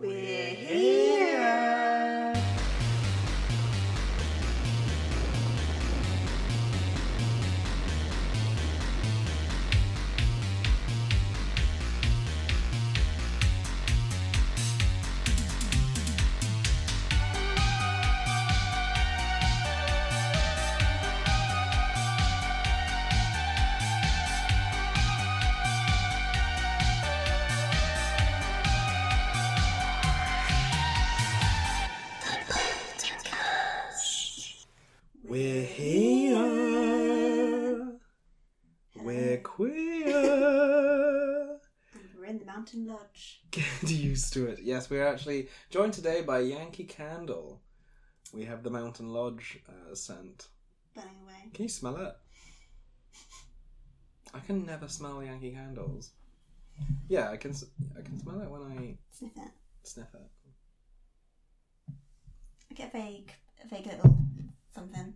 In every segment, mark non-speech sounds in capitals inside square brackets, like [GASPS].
We're To it. Yes, we're actually joined today by Yankee Candle. We have the Mountain Lodge uh, scent. Burning away. Can you smell it? I can never smell Yankee Candles. Yeah, I can. s- I can smell it when I Sniff it. sniff it. I get a vague, a vague little something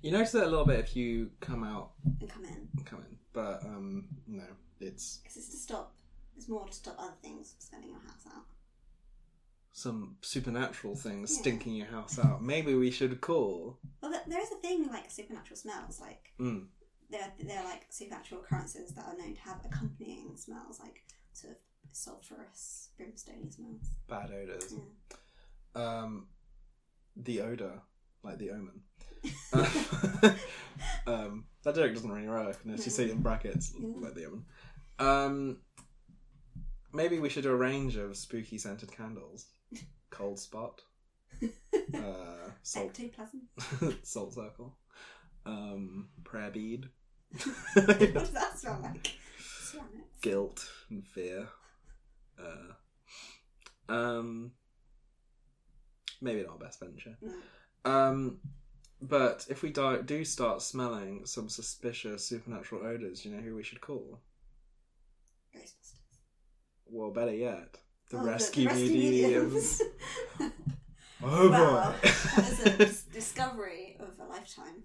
You notice it a little bit if you come out, and come in. come in, but um, no, it's Because it's to stop, it's more to stop other things from smelling your house out. Some supernatural things Yeah. stinking your house out. Maybe we should call. Well, there- there is a thing like supernatural smells. Like, Mm. there, there are like supernatural occurrences that are known to have accompanying smells, like sort of sulphurous, brimstony smells. bad odors. Yeah. Um, the odor, like the omen. [LAUGHS] [LAUGHS] um, that joke doesn't really work unless you say it in brackets, like the omen. Um, maybe we should do a range of spooky scented candles. Cold spot, [LAUGHS] uh, salt, Ectoplasm. [LAUGHS] salt circle, um, prayer bead, [LAUGHS] what does that smell like? Guilt and fear. Uh, um, maybe not our best venture. Um, but if we do, do start smelling some suspicious supernatural odors, you know who we should call? Ghostbusters. Well, better yet, the Oh, rescue, rescue mediums. [LAUGHS] [LAUGHS] Oh wow, boy! a dis- [LAUGHS] discovery of a lifetime.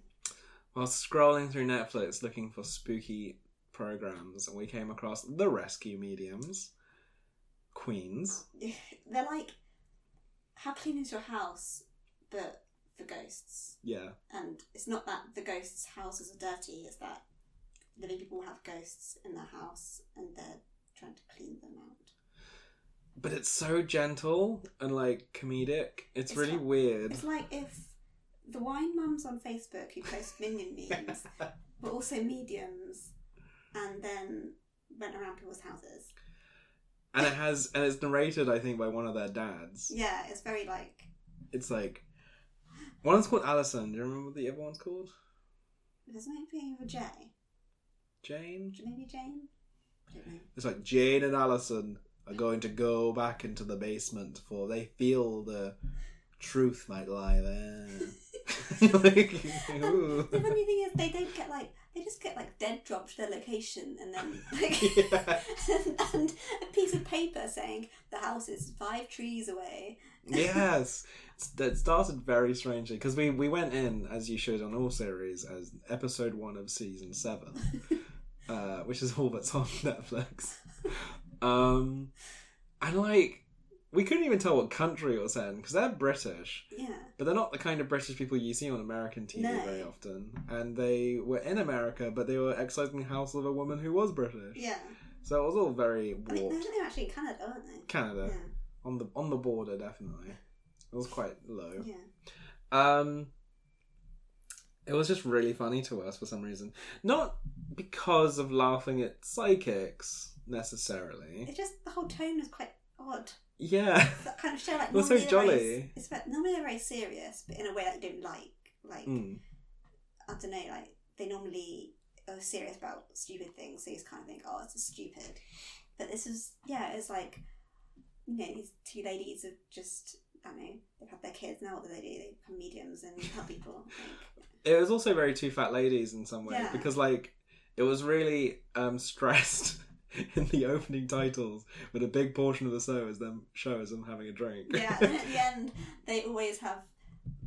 While scrolling through Netflix looking for spooky programs, and we came across the rescue mediums, Queens. They're like, how clean is your house, but for ghosts? Yeah, And it's not that the ghosts' houses are dirty; it's that living people have ghosts in their house and they're trying to clean them out. but it's so gentle and like comedic. It's, It's really like- weird. It's like if the wine mums on Facebook who post minion [LAUGHS] memes were also mediums, and then went around people's houses. and it has, and it's narrated, I think, by one of their dads. Yeah, it's very like It's like one one's called Alison. Do you remember what the other one's called? there's something beginning with a J. Jane. Maybe Jane. I don't know. It's like Jane and Allison are going to go back into the basement for they feel the truth might lie there. [LAUGHS] like. The funny thing is, they don't get like they just get like dead dropped their location, and then [LAUGHS] like Yeah. and, [LAUGHS] and a piece of paper saying the house is five trees away. yes, it started very strangely because we we went in as you should on all series as episode one of season seven, uh, which is all that's on [LAUGHS] Netflix. Um, and like we couldn't even tell what country it was in because they're British, Yeah, but they're not the kind of British people you see on American TV No. very often. And they were in America, but they were exorcising the house of a woman who was British. yeah. So it was all very I think warped. they're actually in Canada, aren't they? Canada Yeah, on the on the border, definitely. It was quite low. yeah. Um, it was just really funny to us for some reason, not because of laughing at psychics necessarily. It's just the whole tone was quite odd. Yeah, That kind of show, like [LAUGHS] It was so they're very- jolly. It's ve- normally they're very serious, but in a way that you don't like. Like Mm. I don't know, like they normally are serious about stupid things, so you just kind of think, oh, it's stupid. But this is, yeah, it's like, you know, these two ladies have just, I don't know, they've had their kids, now what do they do? They become mediums and help people. Like, it was also very two fat ladies in some way Yeah. because like it was really um stressed [LAUGHS] in the opening titles with a big portion of the show is them show is them having a drink. yeah, [LAUGHS] and at the end, they always have,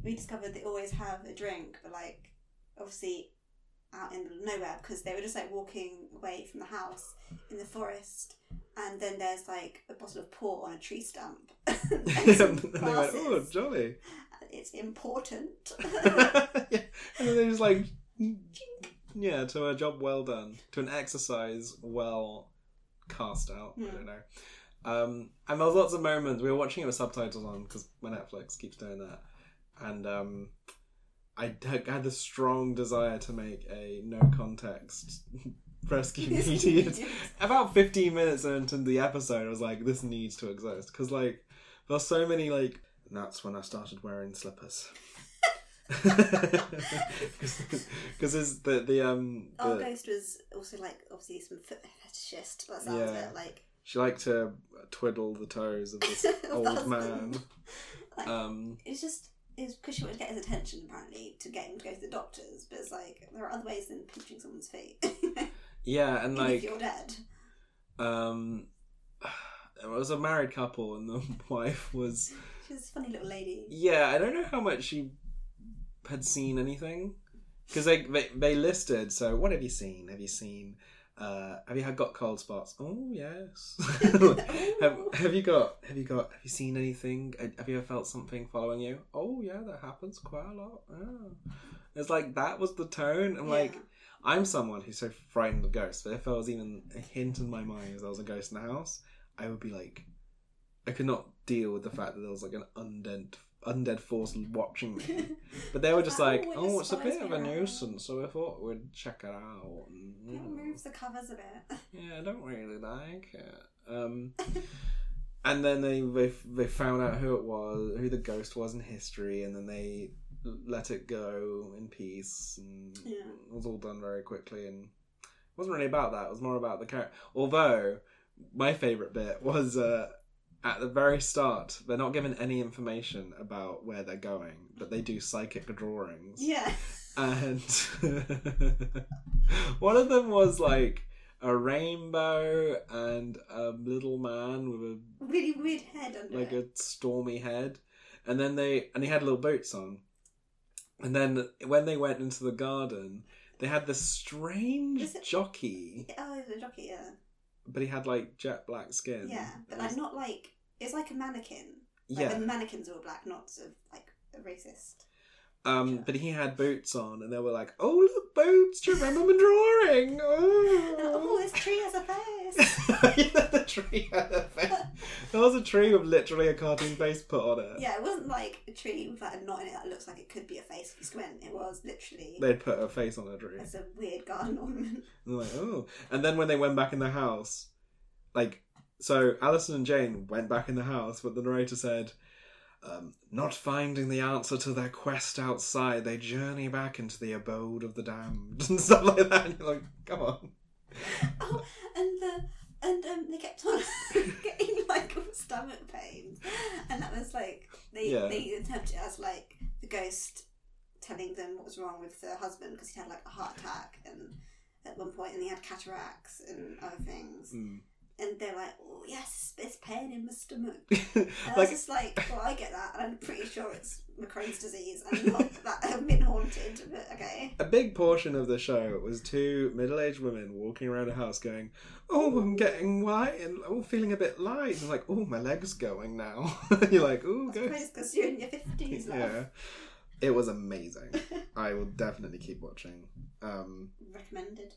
we discovered they always have a drink, but like, obviously, out in the nowhere because they were just like walking away from the house in the forest and then there's like a bottle of port on a tree stump. [LAUGHS] [LAUGHS] and and some they went, oh, jolly. It's important. [LAUGHS] yeah. And then they just like, yeah, to a job well done, to an exercise well cast out. I Hmm. don't know. Um, and there was lots of moments. We were watching it with subtitles on because my Netflix keeps doing that, and um, I had the strong desire to make a no context rescue [LAUGHS] immediate. About fifteen minutes into the episode, I was like, "This needs to exist," because like there's so many like. And that's when I started wearing slippers. [LAUGHS] Because it's the the um Our ghost was also like obviously some foot fetishist, but sounds Yeah. like she liked to twiddle the toes of this [LAUGHS] the old man. Like, Um, it's just it's because she wanted to get his attention apparently to get him to go to the doctors, but it's like there are other ways than pinching someone's feet. Yeah, and if like you're dead. um, [SIGHS] it was a married couple, and the [LAUGHS] wife was She's a funny little lady. yeah. I don't know how much she had seen anything because they, they they listed. So what have you seen? Have you seen? Uh, have you had got cold spots? Oh yes. [LAUGHS] have have you got have you got have you seen anything? Uh, Have you ever felt something following you? Oh yeah, that happens quite a lot. Oh. It's like that was the tone. I'm like, Yeah. I'm someone who's so frightened of ghosts, but if there was even a hint in my mind as there was a ghost in the house, I would be like, I could not deal with the fact that there was like an undead undead force watching me. [LAUGHS] But they were just like, oh, it's a bit of a nuisance, so I thought we'd check it out. It moves the covers a bit. yeah, I don't really like it. Um, [LAUGHS] and then they, they they found out who it was, who the ghost was in history, and then they let it go in peace. And Yeah. it was all done very quickly, and it wasn't really about that. It was more about the character. Although my favorite bit was uh, at the very start. They're not given any information about where they're going, but they do psychic drawings Yeah. and [LAUGHS] one of them was like a rainbow and a little man with a Really weird head under like it. a stormy head and then they and he had little boots on and then when they went into the garden they had this strange Is it- jockey Oh, the jockey, yeah. but he had like jet black skin Yeah, but like not like it's like a mannequin. Like yeah the mannequins are all black, not sort of like a racist. Um but he had boots on and they were like oh look boots do you remember my drawing [LAUGHS] Oh, oh this tree has a face. [LAUGHS] yeah, the tree had a face. There was a tree with literally a cartoon face put on it. yeah, it wasn't like a tree with like a knot in it that looks like it could be a face if you squint. It was literally They'd put a face on a tree. it's a weird garden [LAUGHS] ornament. And like, oh. And then when they went back in the house, like, so Alison and Jane went back in the house, but the narrator said, um, not finding the answer to their quest outside, they journey back into the abode of the damned [LAUGHS] and stuff like that. And you're like, come on. oh, and the and um, they kept on [LAUGHS] getting like stomach pains, and that was like they Yeah. they interpreted it as like the ghost telling them what was wrong with the husband because he had like a heart attack and at one point and he had cataracts and other things Mm. And they're like oh yes there's pain in my stomach [LAUGHS] and I was just like well I get that and I'm pretty sure it's Crohn's disease and not [LAUGHS] that I've been haunted but okay a big portion of the show was two middle-aged women walking around a house going, "Oh, I'm getting white and oh, feeling a bit light." And like, "Oh, my leg's going now." [LAUGHS] you're like, "Oh, ghost." because you're in your 50s. Yeah, it was amazing. I will definitely keep watching. Um, recommended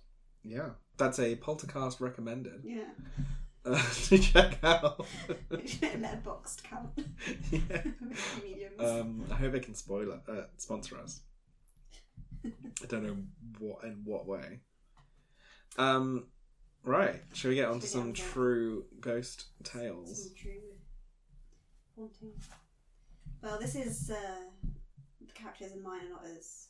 yeah, that's a Poltercast recommended yeah [LAUGHS] uh, to check out. [LAUGHS] letterboxed count [LAUGHS] yeah. mediums Um, I hope they can spoil it, uh, sponsor us. I don't know what in what way. Um, right. Shall we get on to some get on to- true ghost tales? Some true haunting. Well, this is uh, the characters in mine are not as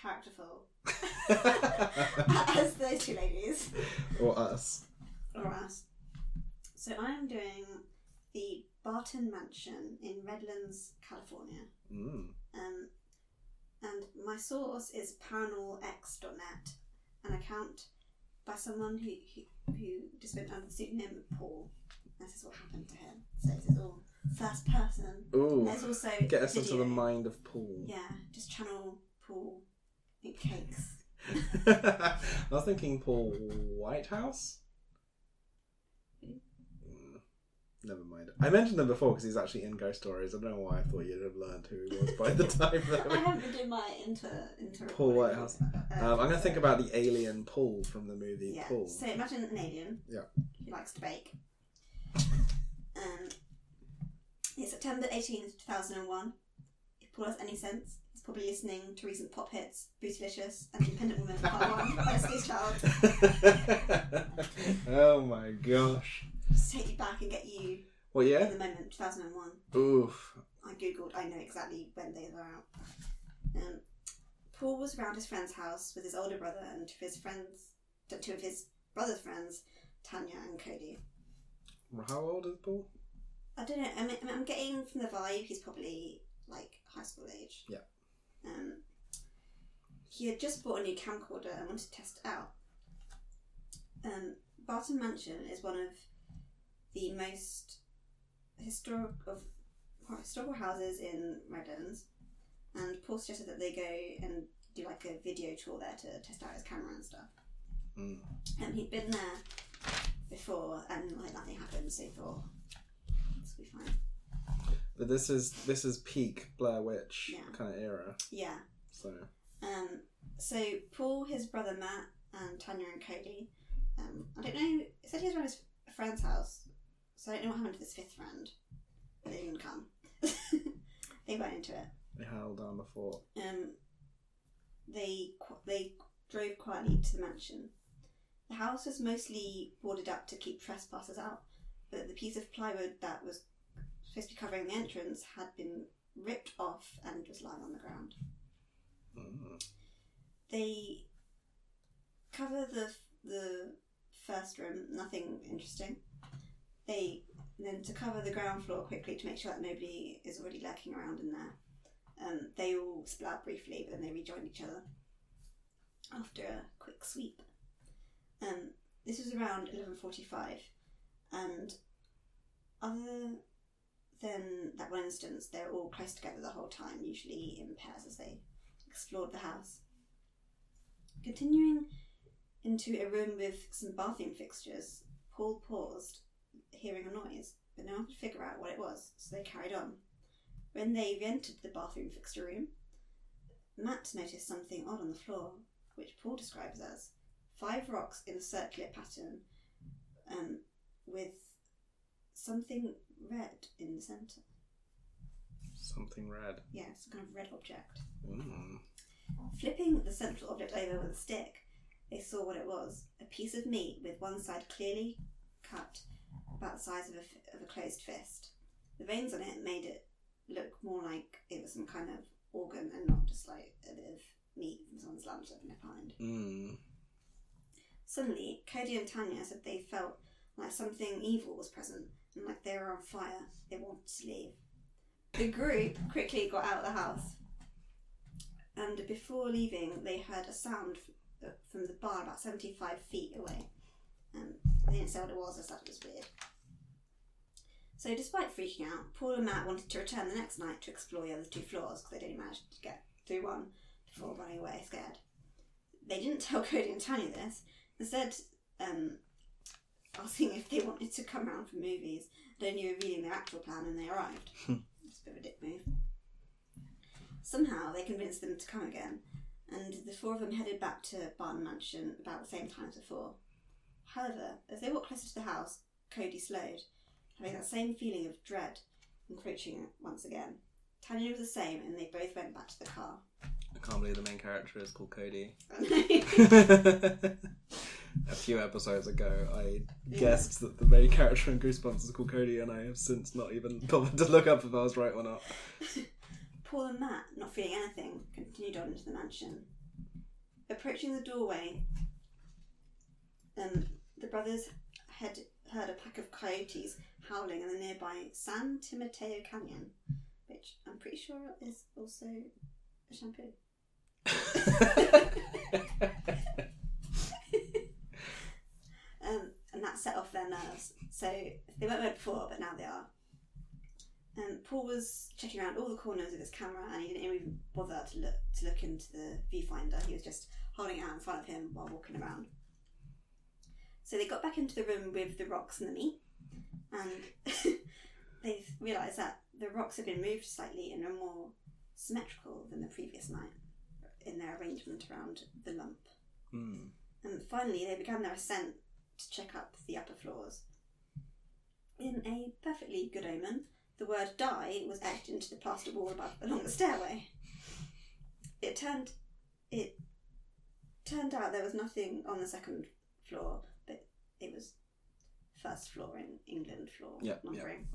characterful [LAUGHS] as those two ladies or us? or us. So I am doing the Barton Mansion in Redlands, California. Mm. Um, and my source is paranormalx.net, an account by someone who, who, who just went under the pseudonym Paul. This is what happened to him. So this is all first person. Ooh, There's also get us into the mind of Paul. Yeah, just channel Paul eat cakes. [LAUGHS] I was thinking Paul Whitehouse. Mm, Never mind. I mentioned him before because he's actually in Ghost Stories. I don't know why I thought you'd have learned who he was by the [LAUGHS] time that I haven't been doing my inter inter. Paul Whitehouse. Um, I'm going to think about the alien Paul from the movie Yeah. Paul. So imagine an alien. Yeah. Who likes to bake. Um, it's September 18th, 2001. If Paul has any sense, probably listening to recent pop hits, Bootylicious and Independent Woman Part 1 [LAUGHS] by Child. [LAUGHS] oh my gosh. Just take you back and get you What in the moment, 2001. Oof. I googled, I know exactly when they were out. Um, Paul was around his friend's house with his older brother and two of his friends, two of his brother's friends, Tanya and Cody. How old is Paul? I don't know. I mean, I'm getting from the vibe he's probably like high school age. Yeah. Um, he had just bought a new camcorder and wanted to test it out. Um, Barton Mansion is one of the most historic of historical houses in Redlands, and Paul suggested that they go and do like a video tour there to test out his camera and stuff. Mm. And he'd been there before, and like nothing happened, so he thought this will be fine. But this is this is peak Blair Witch Yeah. kind of era. Yeah. So Um, so Paul, his brother Matt, and Tanya and Cody. Um, I don't know. It said he was around his friend's house, so I don't know what happened to this fifth friend. They didn't come. [LAUGHS] they went into it. they held down the fort. Um, they qu- they drove quietly to the mansion. The house was mostly boarded up to keep trespassers out, but the piece of plywood that was supposed to be covering the entrance had been ripped off and was lying on the ground. Mm. they cover the the first room, nothing interesting. They then to cover the ground floor quickly to make sure that nobody is already lurking around in there. Um, they all split up briefly, but then they rejoin each other after a quick sweep. Um, this was around eleven forty-five, and other than that one instance, they're all close together the whole time, usually in pairs as they explored the house. Continuing into a room with some bathroom fixtures, Paul paused, hearing a noise, but no one could figure out what it was, so they carried on. When they re entered the bathroom fixture room, Matt noticed something odd on the floor, which Paul describes as five rocks in a circular pattern um, with something red in the centre. Something red. Yeah, some kind of red object. Mm. Flipping the central object over with a stick, they saw what it was a piece of meat with one side clearly cut about the size of a, f- of a closed fist. The veins on it made it look more like it was some kind of organ and not just like a bit of meat from someone's lunch that left behind. Mm. Suddenly, Cody and Tanya said they felt like something evil was present and like they were on fire. They wanted to leave. The group quickly got out of the house, and before leaving, they heard a sound f- from the bar about 75 feet away. Um, they didn't say what it was, just thought it was weird. So, despite freaking out, Paul and Matt wanted to return the next night to explore the other two floors because they'd only managed to get through one before running away scared. They didn't [LAUGHS] tell Cody and Tanya this, Instead, um, asking if they wanted to come round for movies, and only revealing their actual plan when they arrived. Hmm. it's a bit of a dick move. Somehow they convinced them to come again, and the four of them headed back to Barton Mansion about the same time as before. However, as they walked closer to the house, Cody slowed, having that same feeling of dread encroaching once again. Tanya was the same, and they both went back to the car. I can't believe the main character is called Cody. [LAUGHS] [LAUGHS] a few episodes ago, I Yeah. guessed that the main character in Goosebumps is called Cody, and I have since not even [LAUGHS] bothered to look up if I was right or not. [LAUGHS] Paul and Matt, not feeling anything, continued on into the mansion. Approaching the doorway, um, the brothers had heard a pack of coyotes howling in the nearby San Timoteo Canyon, which I'm pretty sure is also a shampoo. [LAUGHS] Um, and that set off their nerves. So they weren't there before, but now they are. Um, Paul was checking around all the corners with his camera, and he didn't even bother to look to look into the viewfinder. He was just holding it out in front of him while walking around. So they got back into the room with the rocks and the meat, and [LAUGHS] they realised that the rocks had been moved slightly and are more symmetrical than the previous night in their arrangement around the lump. Hmm. And finally, they began their ascent to check up the upper floors. In a perfectly good omen, the word die was etched into the plaster wall above along the stairway. It turned it turned out there was nothing on the second floor, but it was first floor in England floor Yep, yep. numbering.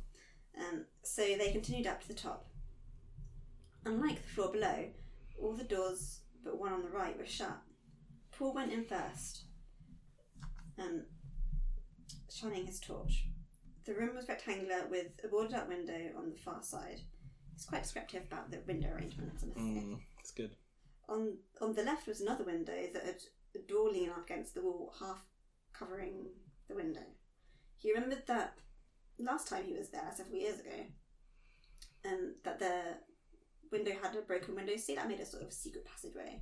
Um, so they continued up to the top. Unlike the floor below, all the doors but one on the right were shut. Paul went in first, um, shining his torch. The room was rectangular with a boarded up window on the far side. It's quite descriptive about the window arrangement. and. Mm, it's good. On on the left was another window that had a door leaning up against the wall, half covering the window. He remembered that last time he was there, several years ago, um, that the window had a broken window seat that made a sort of secret passageway.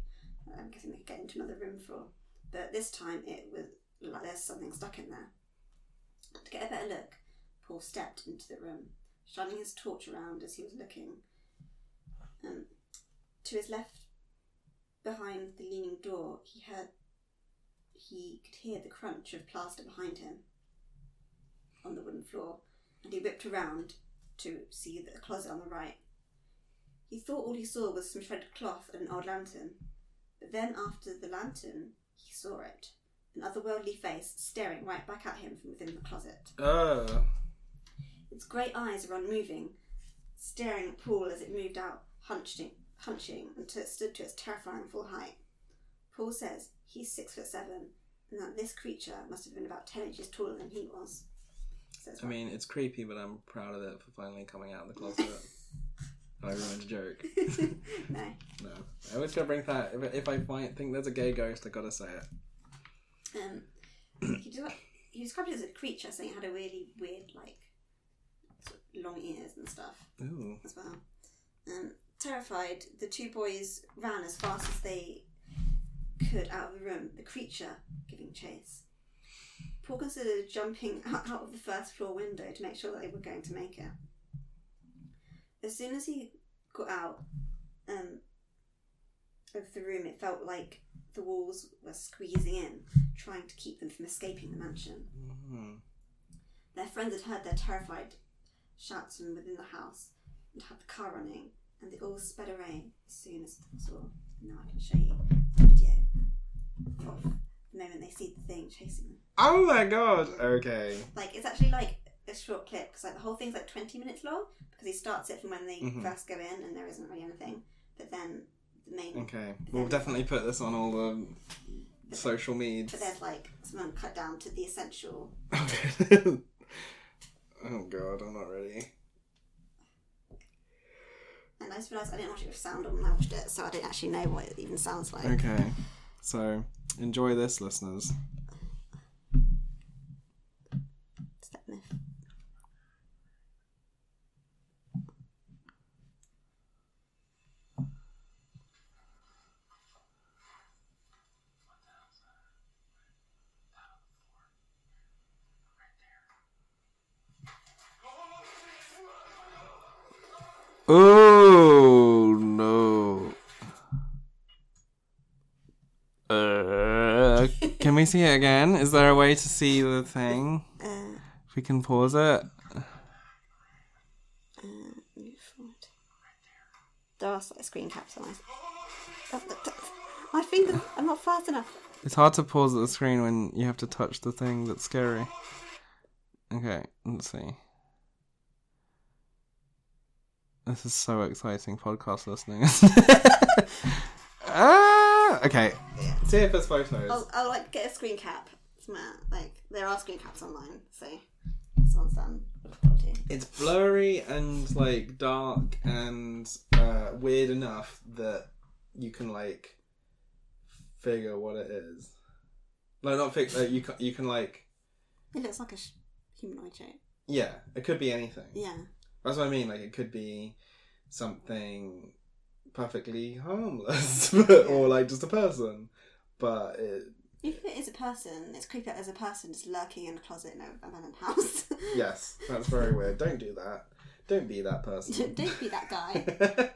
I'm guessing they could get into another room for. But this time it was like there's something stuck in there. To get a better look, Paul stepped into the room, shining his torch around as he was looking. Um, to his left, behind the leaning door, he heard he could hear the crunch of plaster behind him on the wooden floor, and he whipped around to see the closet on the right. He thought all he saw was some shredded cloth and an old lantern, but then after the lantern, he saw it an otherworldly face staring right back at him from within the closet. Oh. Its grey eyes were unmoving, staring at Paul as it moved out, hunching, hunching until it stood to its terrifying full height. Paul says he's six foot seven, and that this creature must have been about ten inches taller than he was. I mean, it's creepy, but I'm proud of it for finally coming out of the closet. [LAUGHS] I ruined a joke. [LAUGHS] no. No, I always gotta bring that. If, if I find think there's a gay ghost, I gotta say it. Um, he, des- he described it as a creature, saying it had a really weird, like, sort of long ears and stuff. Ooh. as well. Um, terrified, the two boys ran as fast as they could out of the room, the creature giving chase. Paul considered jumping out, [LAUGHS] out of the first floor window to make sure that they were going to make it. As soon as he got out um, of the room, it felt like the walls were squeezing in, trying to keep them from escaping the mansion. Mhm. Their friends had heard their terrified shouts from within the house and had the car running, and they all sped away as soon as possible. Now I can show you the video of the moment they see the thing chasing them. Oh my god. Okay. Like it's actually like a short clip because like the whole thing's like twenty minutes long because he starts it from when they Mhm. first go in and there isn't really anything, but then the main Okay. We'll definitely put this on all the social medias. but there's like someone cut down to the essential. [LAUGHS] Oh god, I'm not ready. And I just realised I didn't watch it with sound on when I watched it, so I didn't actually know what it even sounds like. Okay. So enjoy this, listeners. Oh no. Uh, can we see it again? Is there a way to see the thing? Uh, If we can pause it. uh, move forward. There are like screen caps on it. Th- th- My fingers, I'm not fast enough. It's hard to pause at the screen when you have to touch the thing that's scary. Okay, let's see. This is so exciting podcast listening. [LAUGHS] ah, okay. See if there's photos. I'll, I'll like get a screen cap. It's like there are screen caps online, so someone's done. It's blurry and like dark and uh, weird enough that you can like figure what it is. Like not figure. Like, you can you can like It looks like a sh- humanoid shape. yeah. It could be anything. Yeah. That's what I mean. Like it could be something perfectly harmless, [LAUGHS] or like just a person. but it, Even if it is a person, it's creepy that there's a person just lurking in a closet in a abandoned house. [LAUGHS] yes, that's very weird. Don't do that. Don't be that person. [LAUGHS] Don't be that guy.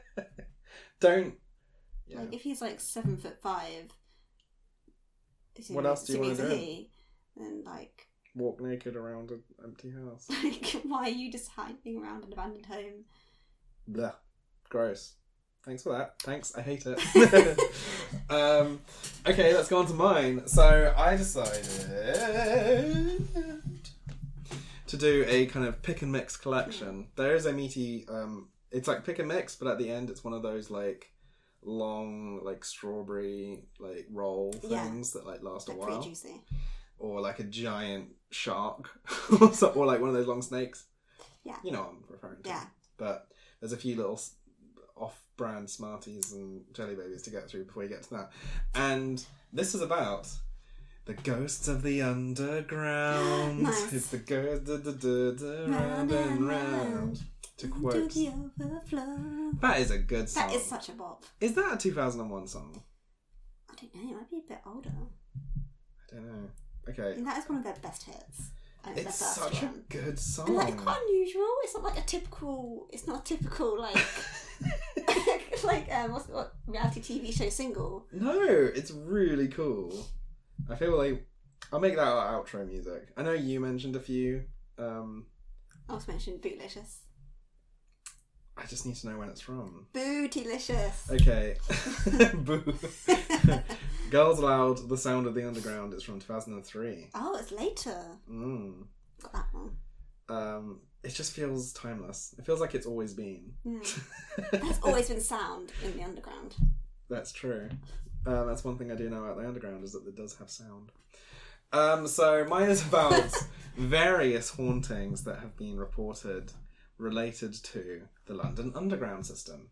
Don't. Yeah. Like if he's like seven foot five. What else do you it's a do? he, Then like, Walk naked around an empty house. [LAUGHS] like, why are you just hiding around an abandoned home? Blah. Gross. Thanks for that. Thanks. I hate it. [LAUGHS] [LAUGHS] um, okay, let's go on to mine. So I decided to do a kind of pick and mix collection. There is a meaty. Um, it's like pick and mix, but at the end, it's one of those like long, like strawberry like roll Yeah. things that like last a while, or like a giant shark, [LAUGHS] or so- or like one of those long snakes. Yeah. you know what I'm referring to Yeah. but there's a few little off-brand Smarties and Jelly Babies to get through before you get to that. And this is about the ghosts of the underground. [GASPS] Nice. It's the ghost da, da, da, da, round Round and round. round. To To quote, the overflow. that is a good song. That is such a bop. Is that a 2001 song? I don't know. It might be a bit older. I don't know. Okay, And that is one of their best hits. And it's such one. a good song. And like quite unusual. It's not like a typical. It's not a typical like [LAUGHS] [LAUGHS] like um what's what reality TV show single. No, it's really cool. I feel like I'll make that our outro music. I know you mentioned a few. Um, I also mentioned Bootylicious. I just need to know when it's from. Bootylicious. Okay. [LAUGHS] Boo. [LAUGHS] Girls Aloud, The Sound of the Underground is from 2003. oh, it's later. Mm. Got that one. Um, it just feels timeless. It feels like it's always been. Mm. [LAUGHS] There's always been sound in the underground. That's true. Um, that's one thing I do know about the underground is that it does have sound. Um, so mine is about various hauntings that have been reported related to the London Underground system.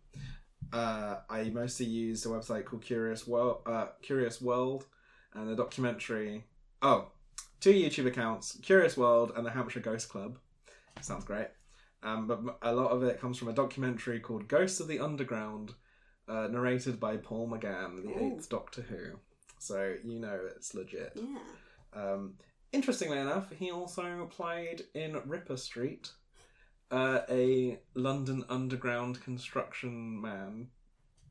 Uh, I mostly used a website called Curious World, uh, Curious World, and a documentary. Oh, two YouTube accounts: Curious World and the Hampshire Ghost Club. Sounds great. Um, but a lot of it comes from a documentary called Ghosts of the Underground, uh, narrated by Paul McGann, the eighth Doctor Who. So you know it's legit. Yeah. Um, interestingly enough, he also played in Ripper Street, uh, a London Underground construction man.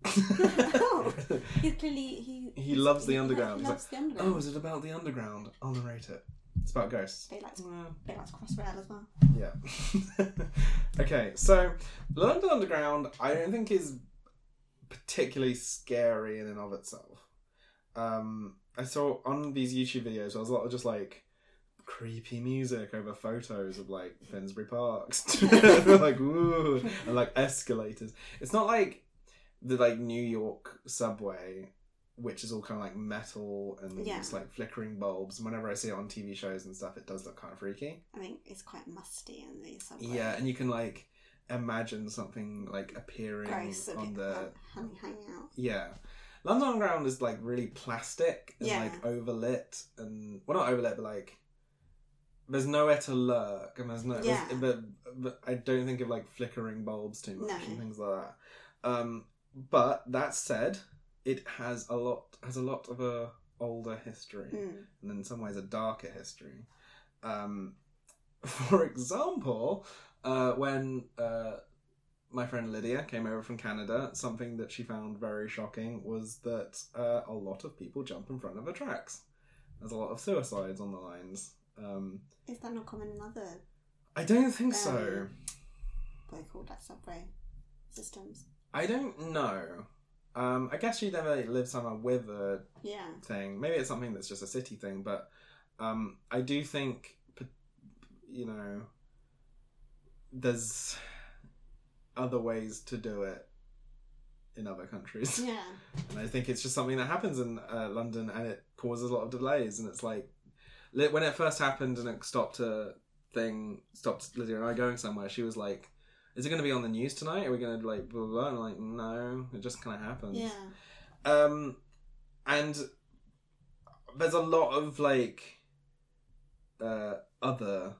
Oh. He's clearly he. [LAUGHS] He loves the he underground. He's loves the underground. oh, is it about the underground? I'll narrate it. It's about ghosts. They like to, Well, they like to cross rail as well. yeah. [LAUGHS] okay, so London Underground, I don't think is particularly scary in and of itself. Um, I saw on these YouTube videos, there was a lot of just like creepy music over photos of like [LAUGHS] Finsbury Parks, [LAUGHS] like ooh, and like escalators. It's not like the like New York subway. Which is all kind of like metal and Yeah. it's like flickering bulbs. And whenever I see it on TV shows and stuff, it does look kind of freaky. I think it's quite musty in the subway. Yeah, and you can like imagine something like appearing Gross. on the hanging, hanging out. yeah. London Underground is like really plastic and Yeah. like overlit and well not overlit but like there's nowhere to lurk and there's no there's- Yeah. but, but I don't think of like flickering bulbs too much No. and things like that. Um but that said, it has a lot has a lot of a older history Mm. and in some ways a darker history. Um, [LAUGHS] for example, uh, when uh, my friend Lydia came over from Canada, something that she found very shocking was that uh, a lot of people jump in front of the tracks. There's a lot of suicides on the lines. Um, Is that not common in other I don't think so. Um, what they call that subway systems? I don't know. Um, I guess she never lived somewhere with a Yeah. thing. Maybe it's something that's just a city thing, but um, I do think, you know, there's other ways to do it in other countries. Yeah. [LAUGHS] And I think it's just something that happens in uh, London and it causes a lot of delays. And it's like, li- when it first happened and it stopped a thing, stopped Lydia and I going somewhere, she was like, is it going to be on the news tonight? Are we going to like blah, blah, blah? And I'm like, no, it just kind of happens. Yeah. Um, and there's a lot of like uh, other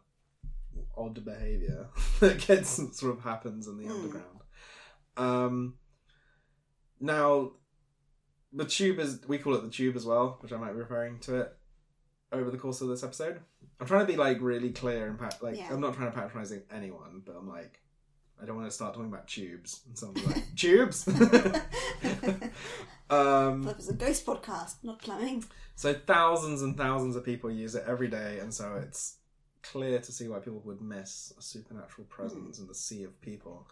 odd behavior [LAUGHS] that gets sort of happens in the Mm. underground. Um, now the tube is we call it the tube as well, which I might be referring to it over the course of this episode. I'm trying to be like really clear and pat- like Yeah. I'm not trying to patronize anyone, but I'm like I don't want to start talking about tubes and someone's like tubes. [LAUGHS] [LAUGHS] um, That was a ghost podcast, not plumbing. so thousands and thousands of people use it every day, and so it's clear to see why people would miss a supernatural presence in the sea of people.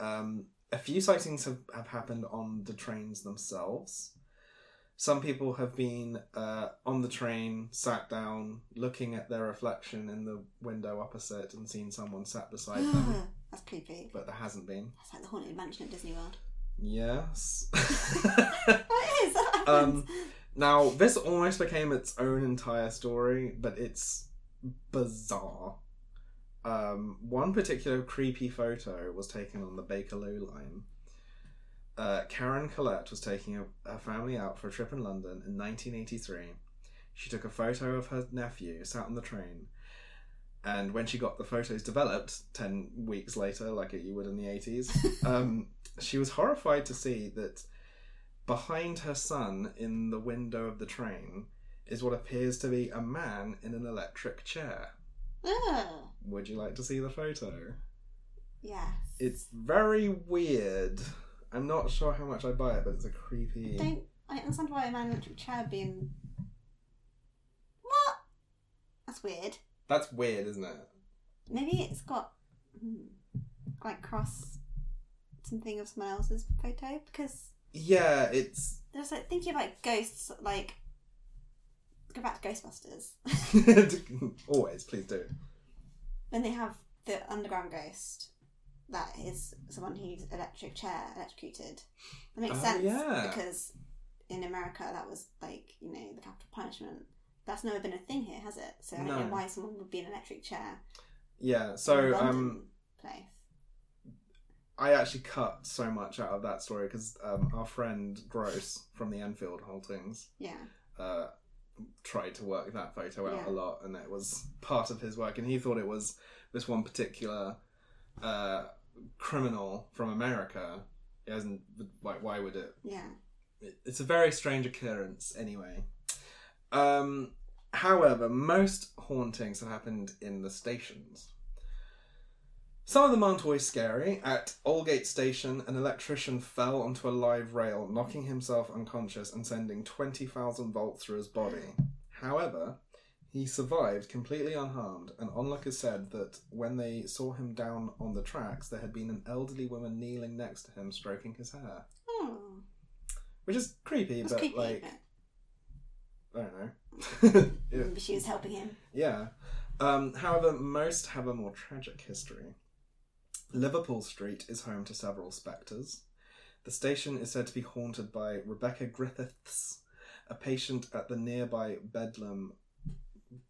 Um, a few sightings have, have happened on the trains themselves. Some people have been uh, on the train, sat down, looking at their reflection in the window opposite, and seen someone sat beside them, That's creepy. but there hasn't been. That's like the haunted mansion at Disney World. Yes. [LAUGHS] What is that? [LAUGHS] Um, Now, this almost became its own entire story, but it's bizarre. Um, one particular creepy photo was taken on the Bakerloo line. Uh, Karen Collette was taking a, her family out for a trip in London in 1983. She took a photo of her nephew sat on the train, and when she got the photos developed 10 weeks later, like you would in the 80s, [LAUGHS] um, she was horrified to see that behind her son in the window of the train is what appears to be a man in an electric chair. Would you like to see the photo? Yes. It's very weird. I'm not sure how much I'd buy it, but it's a creepy. I Don't I don't understand why a man in an electric chair being. What? That's weird. That's weird, isn't it? Maybe it's got hmm, like cross something of someone else's photo because Yeah, it's. there's like thinking about ghosts. Like go back to Ghostbusters [LAUGHS] Always, please do. when they have the underground ghost. That is someone who's electric chair electrocuted. That makes Oh, sense yeah. because in America that was like you know the capital punishment. That's never been a thing here, has it? So I don't No. know why someone would be in an electric chair. Yeah, so um, place. I actually cut so much out of that story because um, our friend Grosse from the Enfield Hauntings Yeah. uh, tried to work that photo out Yeah. a lot, and it was part of his work. And he thought it was this one particular uh, criminal from America. It hasn't. Why, why would it? Yeah. it- It's a very strange occurrence, anyway. Um, however, most hauntings have happened in the stations. Some of them aren't always scary. At Aldgate Station, an electrician fell onto a live rail, knocking himself unconscious and sending 20,000 volts through his body. However, he survived completely unharmed, and onlookers said that when they saw him down on the tracks, there had been an elderly woman kneeling next to him, stroking his hair. Oh, Which is creepy, that's but creepy. like. I don't know. yeah. [LAUGHS] Maybe she was helping him. yeah. Um, however, most have a more tragic history. Liverpool Street is home to several spectres. The station is said to be haunted by Rebecca Griffiths, a patient at the nearby Bedlam,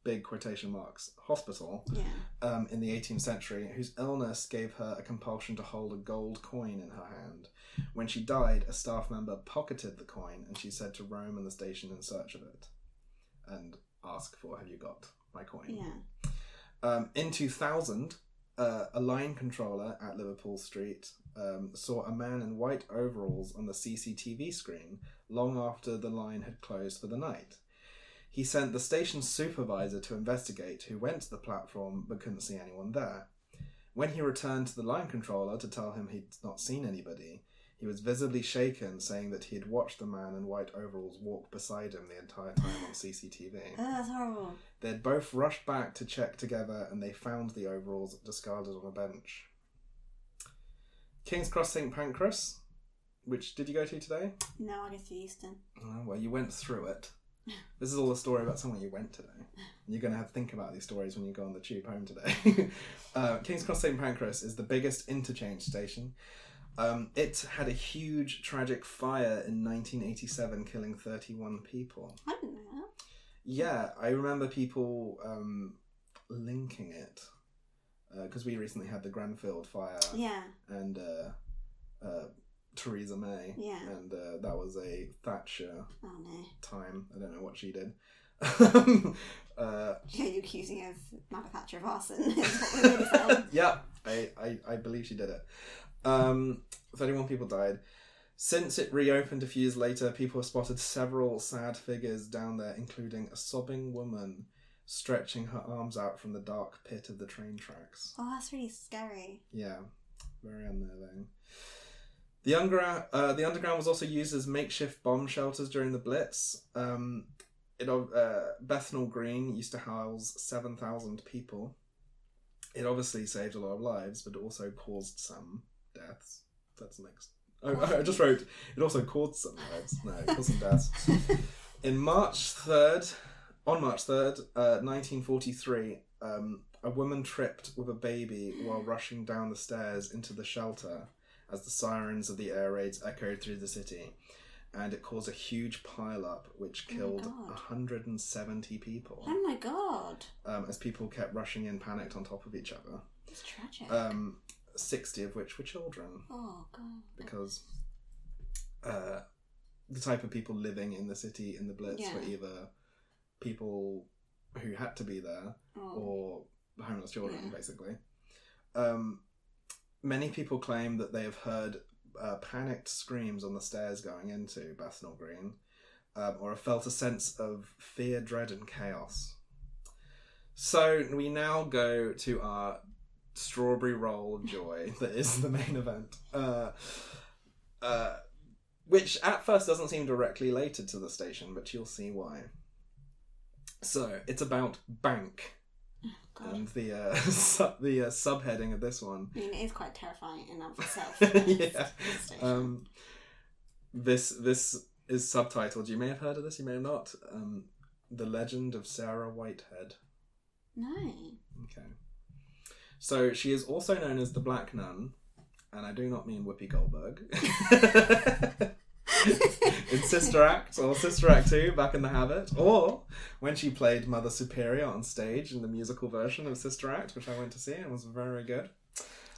big quotation marks, hospital Yeah. um, in the 18th century, whose illness gave her a compulsion to hold a gold coin in her hand. When she died, a staff member pocketed the coin, and she said to roam in the station in search of it and ask for, Have you got my coin? Yeah. Um, in 2000, uh, a line controller at Liverpool Street um, saw a man in white overalls on the CCTV screen long after the line had closed for the night. He sent the station supervisor to investigate, who went to the platform but couldn't see anyone there. When he returned to the line controller to tell him he'd not seen anybody, he was visibly shaken, saying that he had watched the man in white overalls walk beside him the entire time on CCTV. Oh, that's horrible. They'd both rushed back to check together and they found the overalls discarded on a bench. King's Cross St Pancras, which did you go to today? No, I guess to Euston. Oh, well, you went through it. This is all a story about someone you went today. You're going to have to think about these stories when you go on the tube home today. [LAUGHS] uh, King's Cross St Pancras is the biggest interchange station. Um, it had a huge tragic fire in 1987, killing 31 people. I didn't know that. Yeah, I remember people um, linking it because we recently had the Grenfell fire Yeah. and uh, uh, Theresa May, Yeah. and uh, that was a Thatcher Oh no. time. I don't know what she did. [LAUGHS] uh, Yeah, you're accusing of Margaret Thatcher of arson. [LAUGHS] is what we're really [LAUGHS] yeah, I, I, I believe she did it. Um, 31 people died. Since it reopened a few years later, people have spotted several sad figures down there, including a sobbing woman stretching her arms out from the dark pit of the train tracks. Oh, that's really scary. Yeah, very unnerving. The underground, uh, the underground was also used as makeshift bomb shelters during the Blitz. Um, it uh, Bethnal Green used to house seven thousand people. It obviously saved a lot of lives, but it also caused some deaths. That's next. Oh, [LAUGHS] I just wrote. It also caused some lives. No, it caused some deaths. [LAUGHS] In March third, on March third, uh, nineteen forty three, um, a woman tripped with a baby while rushing down the stairs into the shelter as the sirens of the air raids echoed through the city. And it caused a huge pile-up, which Oh my killed God. 170 people Oh my god. um, as people kept rushing in, panicked on top of each other. It's tragic. Um, 60 of which were children, oh god. because uh, the type of people living in the city in the Blitz were Yeah. either people who had to be there Oh. or homeless children, Yeah. basically. Um, many people claim that they have heard uh, panicked screams on the stairs going into Bethnal Green, um, or have felt a sense of fear, dread, and chaos. So we now go to our strawberry roll of joy [LAUGHS] that is the main event, uh, uh, which at first doesn't seem directly related to the station, but you'll see why. So it's about bank God. and the uh, [LAUGHS] su- the uh, subheading of this one. I mean, it is quite terrifying in and of itself. [LAUGHS] yeah. It's- it's Um, this this is subtitled. You may have heard of this. You may have not. Um, the Legend of Sarah Whitehead. no. Okay. So she is also known as the Black Nun, and I do not mean Whoopi Goldberg. [LAUGHS] [LAUGHS] in Sister Act or Sister Act 2, Back in the Habit, or when she played Mother Superior on stage in the musical version of Sister Act, which I went to see and was very good.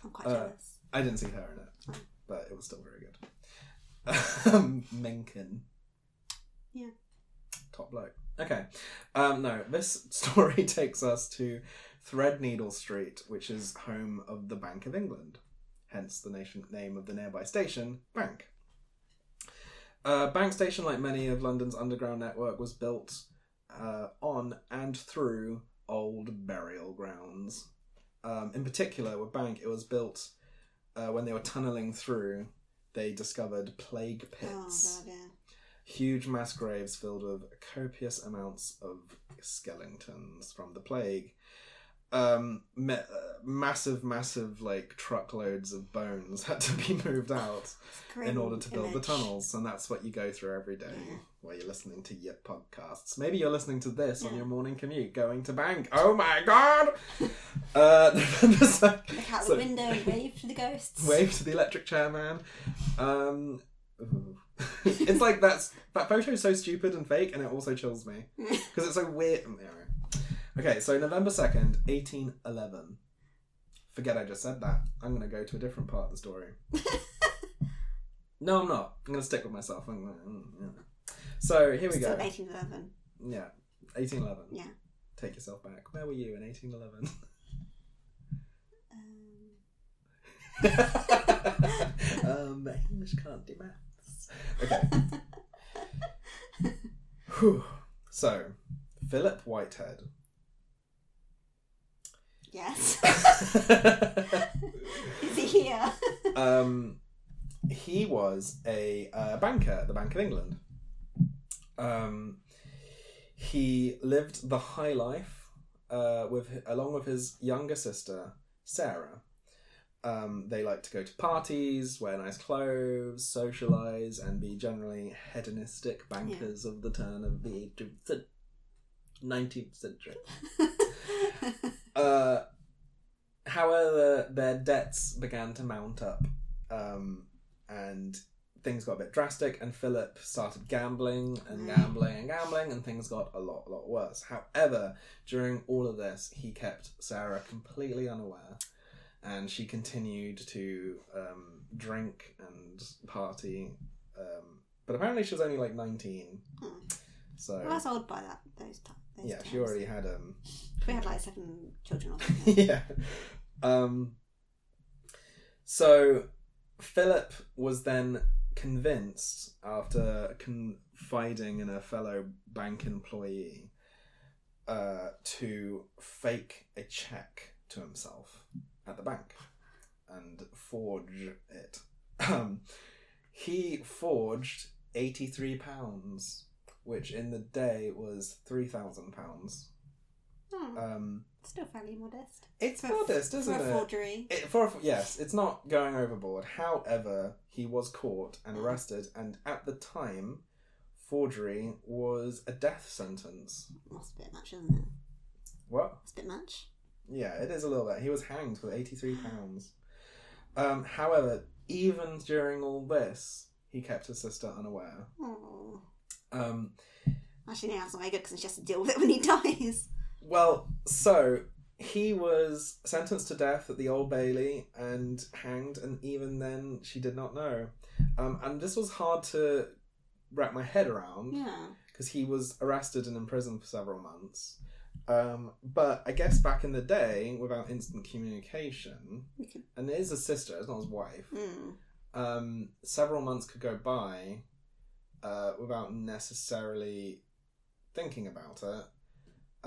I'm quite Uh, jealous. I didn't see her in it, but it was still very good. Um, Menken. Yeah. Top bloke. Okay. Um, no, this [LAUGHS] story takes us to Threadneedle Street, which is home of the Bank of England, hence the nation name of the nearby station, Bank. Uh, Bank Station, like many of London's underground network, was built uh, on and through old burial grounds. Um, in particular, with Bank, it was built uh, when they were tunneling through. They discovered plague Oh pits god, yeah. huge mass graves filled with copious amounts of skeletons from the plague. Um, ma- uh, massive, massive, like truckloads of bones [LAUGHS] had to be moved out in order to build the tunnels, and that's what you go through every day Yeah. while you're listening to your podcasts. Maybe you're listening to this on your morning commute, going to bank. Oh my god! [LAUGHS] uh, [LAUGHS] second. Look out So- the window and wave to the ghosts. wave to the electric chair man. Um, it's like that's that photo is so stupid and fake, and it also chills me because it's so weird. Okay, so November second, eighteen eleven. Forget I just said that. I'm gonna go to a different part of the story. [LAUGHS] no, I'm not. I'm gonna stick with myself. I'm gonna, mm, yeah. So here we Still go. 1811. Yeah, eighteen eleven. Yeah. Take yourself back. Where were you in eighteen eleven? [LAUGHS] Um, [LAUGHS] um, English can't do maths. Okay. Whew. So, Philip Whitehead. Yes. [LAUGHS] [LAUGHS] Is he here? [LAUGHS] um, he was a uh, banker at the Bank of England. Um, he lived the high life uh, with along with his younger sister Sarah. Um, they like to go to parties, wear nice clothes, socialize, and be generally hedonistic bankers of the turn of the 18th, 19th century. [LAUGHS] Uh, however, their debts began to mount up, um, and things got a bit drastic. And Philip started gambling and Mm. gambling and gambling, and things got a lot, a lot worse. However, during all of this, he kept Sarah completely unaware, and she continued to um, drink and party. Um, but apparently, she was only like nineteen, Hmm. so well, that's old by that those times. Yeah, she already had um. We had like seven children or something. [LAUGHS] yeah. Um, so Philip was then convinced after confiding in a fellow bank employee uh, to fake a check to himself at the bank and forge it. [LAUGHS] Um, he forged eighty-three pounds, which in the day was three thousand pounds. Hmm. Um, Still fairly modest. it's For- modest, isn't for a it? forgery. It, for a- yes, it's not going overboard. However, he was caught and Mm. arrested, and at the time, forgery was a death sentence. That's a bit much, isn't it? What? It's a bit much. Yeah, it is a little bit. He was hanged for eighty-three pounds. Um, however, even during all this, he kept his sister unaware. Oh. Um, Actually, no, that's not very good because she has to deal with it when he [LAUGHS] dies. Well, so he was sentenced to death at the Old Bailey and hanged, and even then she did not know. Um, and this was hard to wrap my head around Yeah. because he was arrested and imprisoned for several months. Um, but I guess back in the day, without instant communication, could- and it is a sister, it's not his wife, Mm. um, several months could go by uh, without necessarily thinking about it.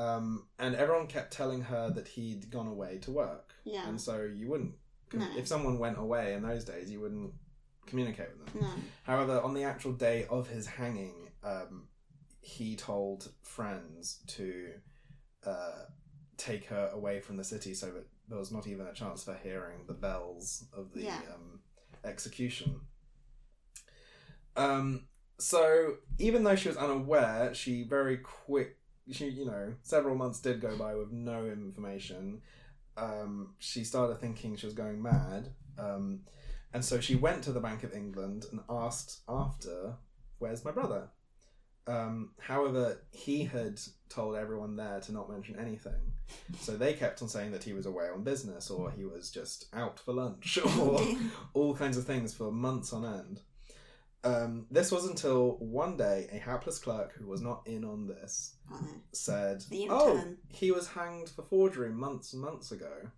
Um, and everyone kept telling her that he'd gone away to work. Yeah. And so you wouldn't, No. if someone went away in those days, you wouldn't communicate with them. No. However, on the actual day of his hanging, um, he told friends to uh, take her away from the city so that there was not even a chance for hearing the bells of the Yeah. um, execution. Um, so even though she was unaware, she very quick. She, you know, several months did go by with no information. Um, she started thinking she was going mad. Um, and so she went to the Bank of England and asked after, "Where's my brother?" Um, however, he had told everyone there to not mention anything, so they kept on saying that he was away on business or he was just out for lunch [LAUGHS] or [LAUGHS] all kinds of things for months on end. Um, this was until one day a hapless clerk who was not in on this Oh, said, "Oh, he was hanged for forgery months and months ago."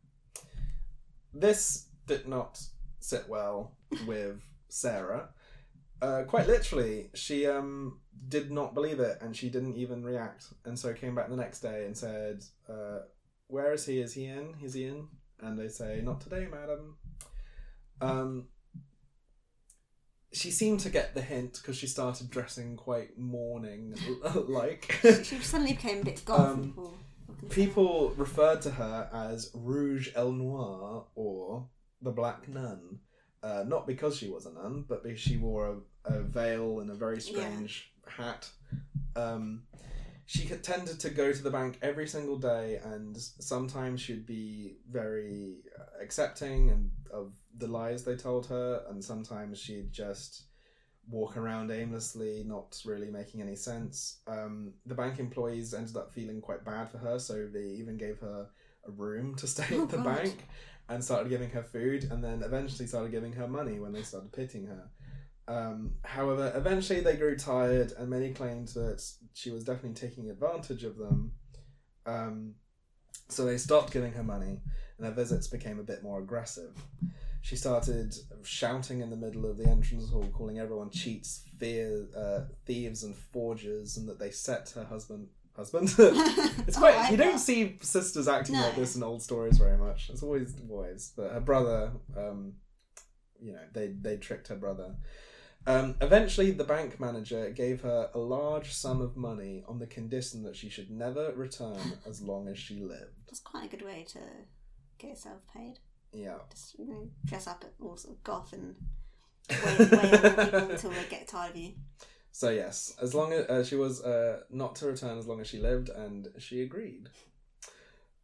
This did not sit well with Sarah. Uh, quite literally, she um, did not believe it, and she didn't even react, and so came back the next day and said, uh, "Where is he? Is he in? Is he in?" And they say, "Not today, madam." Um, she seemed to get the hint because she started dressing quite mourning [LAUGHS] like. She, she suddenly became a bit goth. Um, people, People referred to her as Rouge El Noir or the Black Nun. Uh, not because she was a nun, but because she wore a, a veil and a very strange hat. Um, she tended to go to the bank every single day, and sometimes she'd be very uh, accepting and of the lies they told her, and sometimes she'd just walk around aimlessly, not really making any sense. Um, the bank employees ended up feeling quite bad for her, so they even gave her a room to [LAUGHS] stay Oh, at the God. bank and started giving her food, and then eventually started giving her money when they started pitying her. Um, however, eventually they grew tired, and many claimed that she was definitely taking advantage of them. Um, so they stopped giving her money, and her visits became a bit more aggressive. She started shouting in the middle of the entrance hall, calling everyone cheats, fear, uh, thieves, and forgers, and that they set her husband. Husband. [LAUGHS] [LAUGHS] it's Oh, quite. I you don't see sisters acting No. like this in old stories very much. It's always boys. But her brother, um, you know, they they tricked her brother. Um, eventually, the bank manager gave her a large sum of money on the condition that she should never return [LAUGHS] as long as she lived. That's quite a good way to get yourself paid. Yeah. Just you know, dress up at all sort of goth and wait, wait on people until they get tired of you. So yes, as long as uh, she was uh, not to return as long as she lived, and she agreed.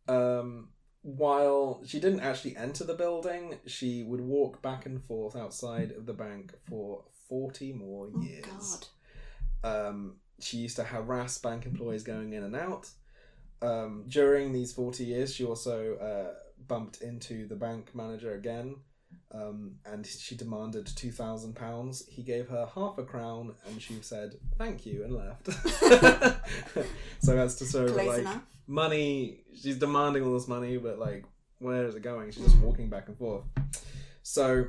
Um, while she didn't actually enter the building, she would walk back and forth outside of the bank for forty more Oh years. God. Um, she used to harass bank employees going in and out. Um, during these 40 years, she also uh, bumped into the bank manager again um, and she demanded £2,000. He gave her half a crown and she said, thank you, and left. [LAUGHS] [LAUGHS] so that's to show Close like, enough. money, she's demanding all this money, but like, where is it going? She's just Mm. walking back and forth. So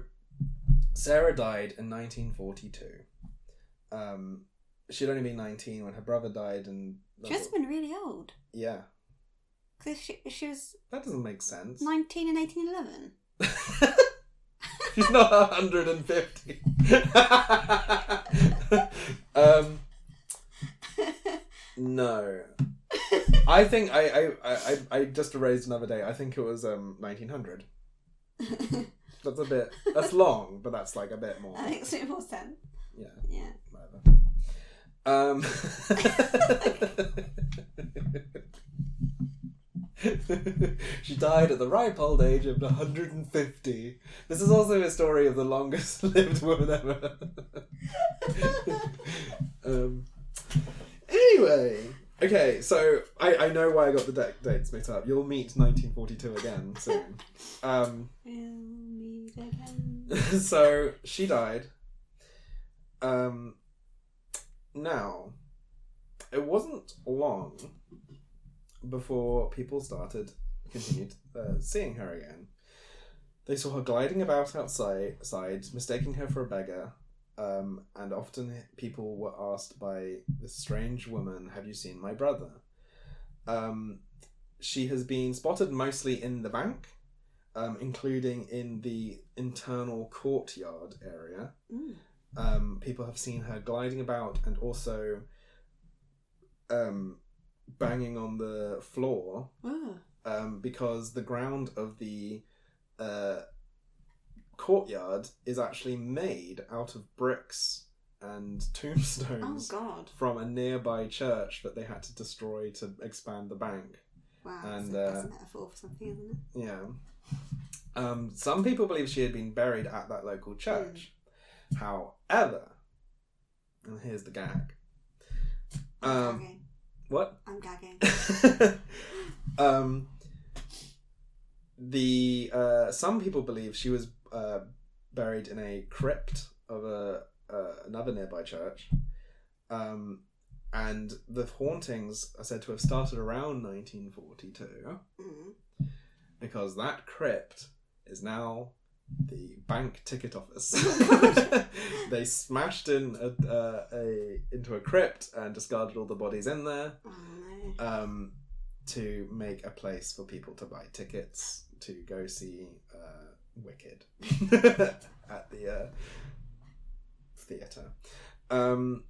Sarah died in 1942. Um, she'd only been 19 when her brother died, and She must have been really old. yeah, Because she, she was that doesn't make sense. 19 in 1811. [LAUGHS] She's not 150. [LAUGHS] um, no. I think I, I, I, I I just erased another day. I think it was um 1900. [LAUGHS] That's a bit. [LAUGHS] That's long, but that's like a bit more. that makes it more sense. Yeah. Yeah. Whatever. Um. [LAUGHS] she died at the ripe old age of 150. This is also a story of the longest [LAUGHS] lived woman ever. um, anyway, okay, so I, I know why I got the dates mixed up. You'll meet 1942 again [LAUGHS] soon. Um, We'll meet [LAUGHS] again. so she died. Um, now, it wasn't long before people started continued uh, seeing her again. They saw her gliding about outside, outside, mistaking her for a beggar, um, and often people were asked by this strange woman, "Have you seen my brother?" Um, she has been spotted mostly in the bank, um, including in the internal courtyard area. Mm. Um, people have seen her gliding about and also um, banging on the floor Oh. um, because the ground of the uh, courtyard is actually made out of bricks and [LAUGHS] oh tombstones God! from a nearby church that they had to destroy to expand the bank. Wow, And, that's, a, that's uh, a metaphor for something, isn't it? Yeah. Um, some people believe she had been buried at that local church. However, and here's the gag. I'm Um, what? I'm gagging. [LAUGHS] um, the uh, some people believe she was uh, buried in a crypt of a uh, another nearby church, um, and the hauntings are said to have started around 1942 Mm. because that crypt is now the bank ticket office. [LAUGHS] [LAUGHS] they smashed in a, uh, a into a crypt and discarded all the bodies in there Oh no. um, to make a place for people to buy tickets to go see uh, Wicked [LAUGHS] at the uh, theatre. Um,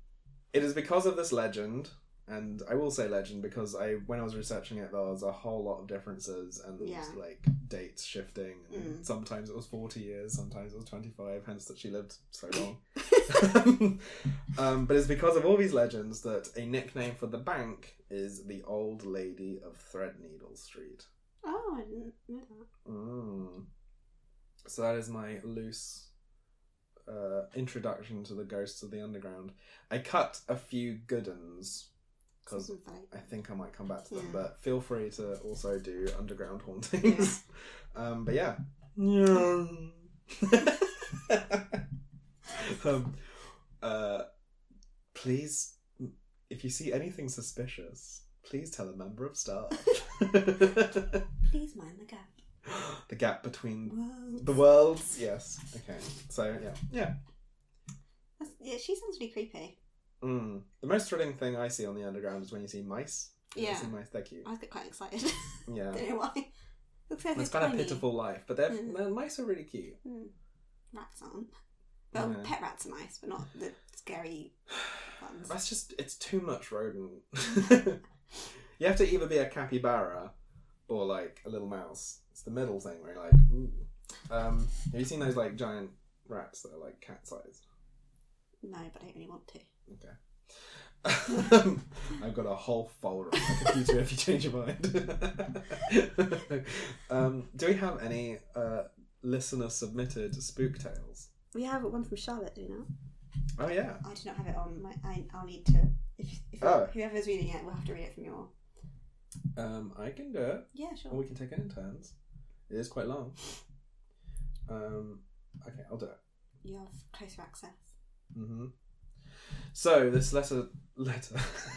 it is because of this legend, and I will say legend because I when I was researching it, there was a whole lot of differences and Yeah. like dates shifting. And Mm. Sometimes it was forty years, sometimes it was twenty five. Hence that she lived so long. [LAUGHS] [LAUGHS] um, but it's because of all these legends that a nickname for the bank is the Old Lady of Threadneedle Street. Oh, I didn't know that. Mm. So that is my loose uh, introduction to the ghosts of the underground. I cut a few good uns because I think I might come back to them, Yeah. but feel free to also do underground hauntings. [LAUGHS] um, but yeah. Yeah. [LAUGHS] um, uh, please, if you see anything suspicious, please tell a member of staff. [LAUGHS] Please mind the gap. [GASPS] the gap between Whoa. the worlds. Yes. Okay. So yeah, yeah. That's, yeah, she sounds really creepy. Mm. The most thrilling thing I see on the underground is when you see mice. You Yeah. see mice. They're cute. I get quite excited. [LAUGHS] Yeah. Don't know why. Looks like It's they're kind of pitiful life, but they're, Mm. the mice are really cute. Mm. Rats aren't. Well, Yeah. pet rats are nice, but not the scary [SIGHS] ones. That's just it's too much rodent. [LAUGHS] [LAUGHS] you have to either be a capybara or like a little mouse. It's the middle thing where you're like, ooh. Um, have you seen those like giant rats that are like cat sized? No, but I don't really want to. Okay. [LAUGHS] I've got a whole folder on my computer if you change your mind. [LAUGHS] um, do we have any uh, listener submitted spook tales? We have one from Charlotte, do we not? Oh yeah. I do not have it on my. I, I'll need to. If, if Oh. whoever's reading it, we'll have to read it from your. Um, I can do it. Yeah, Or sure. we can take it in turns. It is quite long. Um, okay, I'll do it. You have closer access. Mm-hmm. So this letter, letter, [LAUGHS]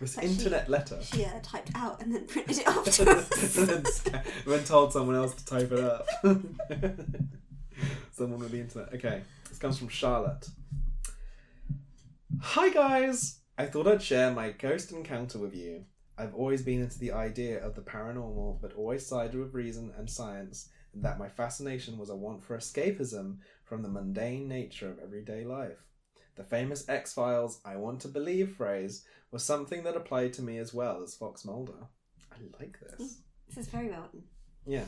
this Like she- internet letter, She uh, typed out and then printed it [LAUGHS] off to us. [LAUGHS] and then, sca- then told someone else to type it up. Someone with the internet. Okay, this comes from Charlotte. Hi guys! I thought I'd share my ghost encounter with you. I've always been into the idea of the paranormal, but always sided with reason and science, and that my fascination was a want for escapism from the mundane nature of everyday life. The famous X Files I want to believe phrase was something that applied to me as well as Fox Mulder. I like this. Mm, this is very well done. Yeah.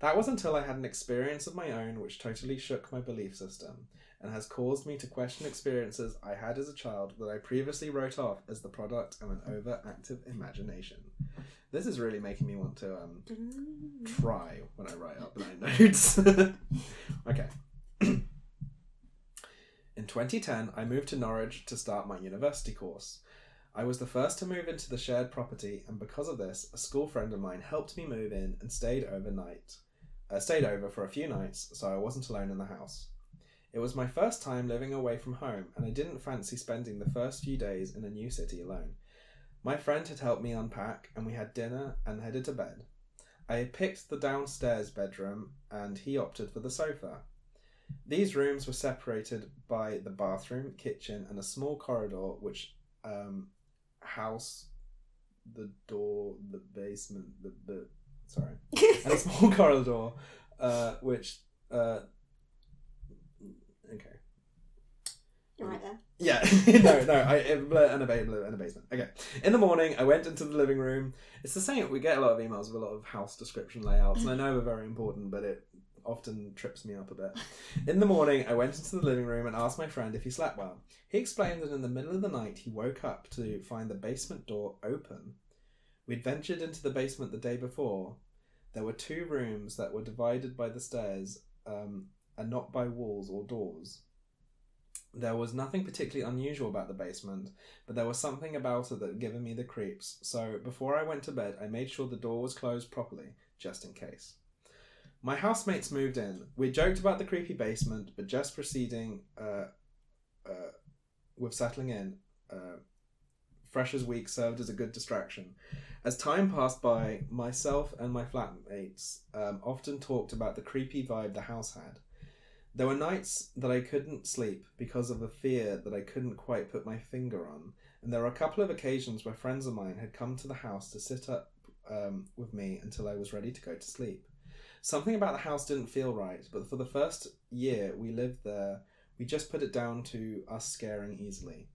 That was until I had an experience of my own which totally shook my belief system and has caused me to question experiences I had as a child that I previously wrote off as the product of an overactive imagination. This is really making me want to um, try when I write up my [LAUGHS] notes. [LAUGHS] okay. [CLEARS THROAT] In 2010, I moved to Norwich to start my university course. I was the first to move into the shared property, and because of this, a school friend of mine helped me move in and stayed overnight. Uh, stayed over for a few nights, so I wasn't alone in the house. It was my first time living away from home, and I didn't fancy spending the first few days in a new city alone. My friend had helped me unpack, and we had dinner and headed to bed. I had picked the downstairs bedroom, and he opted for the sofa. These rooms were separated by the bathroom, kitchen, and a small corridor which um, house the door, the basement, the, the sorry, [LAUGHS] and a small corridor uh, which uh, okay. You're right there. Yeah, [LAUGHS] no, no, I and a, ba- and a basement. Okay. In the morning, I went into the living room. It's the same. We get a lot of emails with a lot of house description layouts, and I know they're very important, but it often trips me up a bit. In the morning, I went into the living room and asked my friend if he slept well. He explained that in the middle of the night, he woke up to find the basement door open. We'd ventured into the basement the day before. There were two rooms that were divided by the stairs um, and not by walls or doors. There was nothing particularly unusual about the basement, but there was something about it that had given me the creeps, so before I went to bed, I made sure the door was closed properly, just in case. My housemates moved in. We joked about the creepy basement, but just proceeding uh, uh, with settling in, uh, Freshers Week served as a good distraction. As time passed by, myself and my flatmates um, often talked about the creepy vibe the house had. There were nights that I couldn't sleep because of a fear that I couldn't quite put my finger on, and there were a couple of occasions where friends of mine had come to the house to sit up um, with me until I was ready to go to sleep. Something about the house didn't feel right, but for the first year we lived there, we just put it down to us scaring easily.